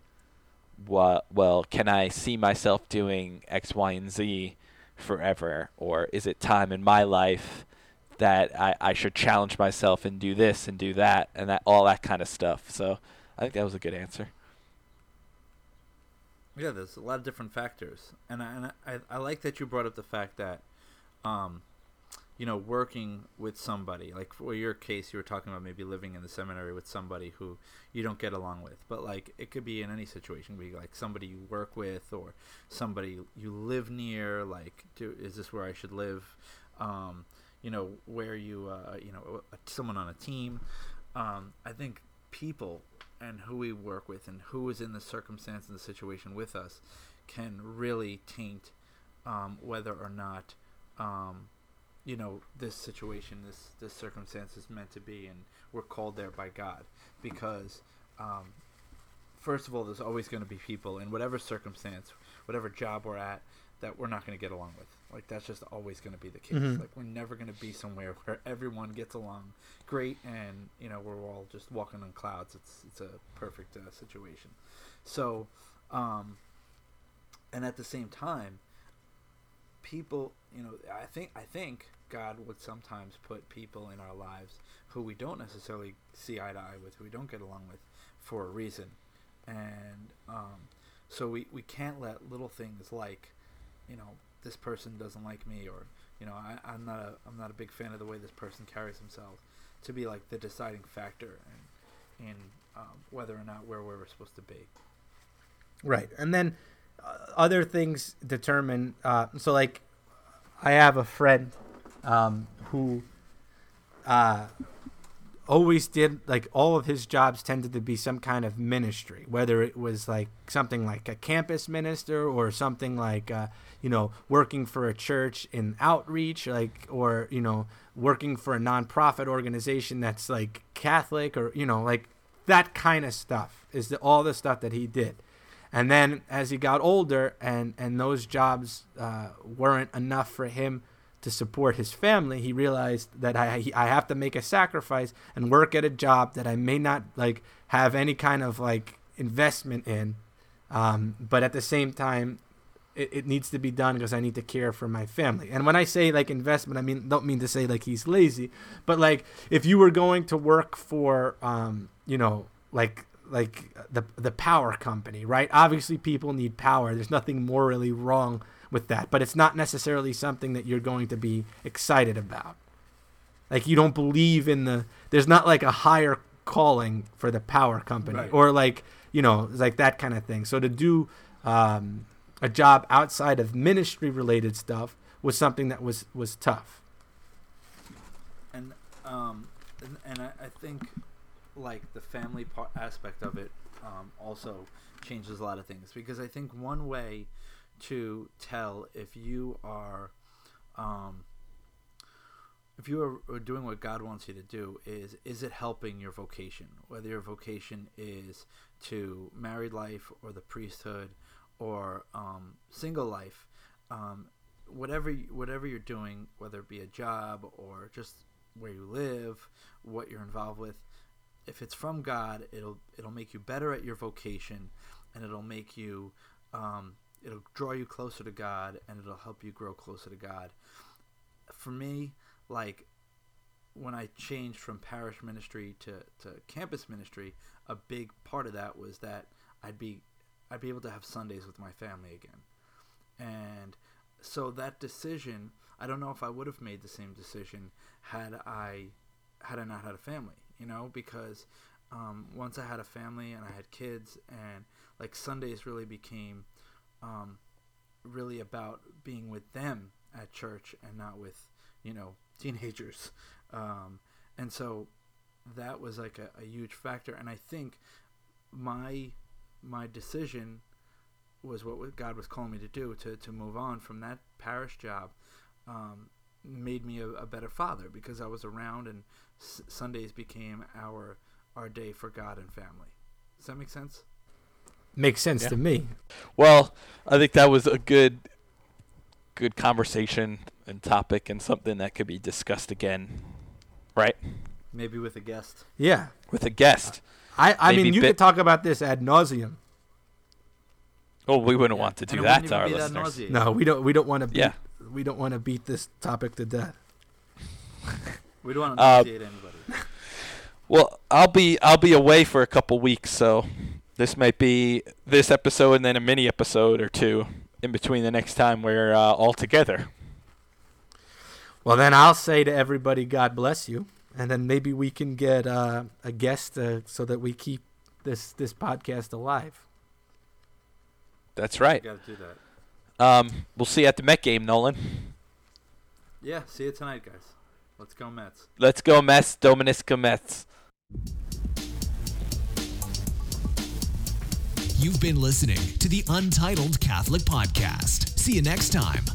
what well can I see myself doing X Y and Z forever? Or is it time in my life that I, I should challenge myself and do this and do that and that all that kind of stuff so I think that was a good answer Yeah, there's a lot of different factors, and I, and I, I like that you brought up the fact that, um, you know, working with somebody like for your case, you were talking about maybe living in the seminary with somebody who you don't get along with, but like it could be in any situation, be like somebody you work with or somebody you live near. Like, do, is this where I should live? Um, you know, where you, uh, you know, someone on a team. Um, I think people and who we work with and who is in the circumstance and the situation with us can really taint um, whether or not um, you know this situation this this circumstance is meant to be and we're called there by God because um, first of all there's always going to be people in whatever circumstance whatever job we're at that we're not going to get along with like that's just always going to be the case. Mhm. like we're never going to be somewhere where everyone gets along great and you know we're all just walking on clouds. It's it's a perfect uh, situation. So um and at the same time people you know i think i think god would sometimes put people in our lives who we don't necessarily see eye to eye with who we don't get along with for a reason. And um so we we can't let little things like you know this person doesn't like me or you know I, i'm not a i'm not a big fan of the way this person carries themselves to be like the deciding factor in in um, whether or not where we're supposed to be Right. And then uh, other things determine. Uh, so, like, I have a friend um, who uh, always did, like, all of his jobs tended to be some kind of ministry, whether it was like something like a campus minister or something like, uh, you know, working for a church in outreach, like, or, you know, working for a nonprofit organization that's like Catholic or, you know, like that kind of stuff is the, all the stuff that he did. And then as he got older and, and those jobs uh, weren't enough for him to support his family, he realized that I, I have to make a sacrifice and work at a job that I may not like have any kind of like investment in. Um, but at the same time, it, it needs to be done because I need to care for my family. And when I say like investment, I mean don't mean to say like he's lazy, but like if you were going to work for um, you know, like like the the power company, right? Obviously people need power. There's nothing morally wrong with that, but it's not necessarily something that you're going to be excited about. Like you don't believe in the there's not like a higher calling for the power company Right. or like, you know, like that kind of thing. So to do um, a job outside of ministry related stuff was something that was was tough. and um and, and I, I think like the family part aspect of it um, also changes a lot of things because I think one way to tell if you are um, if you are, doing what God wants you to do is is it helping your vocation? Whether your vocation is to married life or the priesthood or um, single life um, whatever whatever you're doing whether it be a job or just where you live what you're involved with if it's from God it'll it'll make you better at your vocation and it'll make you um, it'll draw you closer to God and it'll help you grow closer to God for me like when I changed from parish ministry to, to campus ministry, a big part of that was that I'd be I'd be able to have Sundays with my family again. And so that decision, I don't know if I would have made the same decision had I had I not had a family, you know, because um, once I had a family and I had kids and like Sundays really became um, really about being with them at church and not with you know teenagers. Um, and so that was like a, a huge factor. And i think my my decision was what god was calling me to do to, to move on from that parish job um, made me a, a better father because i was around and s- sundays became our our day for god and family. Does that make sense Makes sense Yeah. to me. Well, I think that was a good good conversation and topic and something that could be discussed again. Right? maybe with a guest Yeah. With a guest. I, I Maybe mean, you bit- could talk about this ad nauseum. Oh, we wouldn't Yeah. want to do it that to our be that listeners. No, we don't. We don't want to. Beat, Yeah. We don't want to beat this topic to death. we don't want to Uh, anybody Well, I'll be I'll be away for a couple weeks, so this might be this episode and then a mini episode or two in between the next time we're uh, all together. Well, then I'll say to everybody, God bless you, and then maybe we can get uh, a guest uh, so that we keep this this podcast alive. That's right. got to do that Um, we'll see you at the Met game, Nolan. yeah see you tonight guys let's go mets Let's go, Mets. Dominisca Mets. You've been listening to the Untitled Catholic Podcast. See you next time.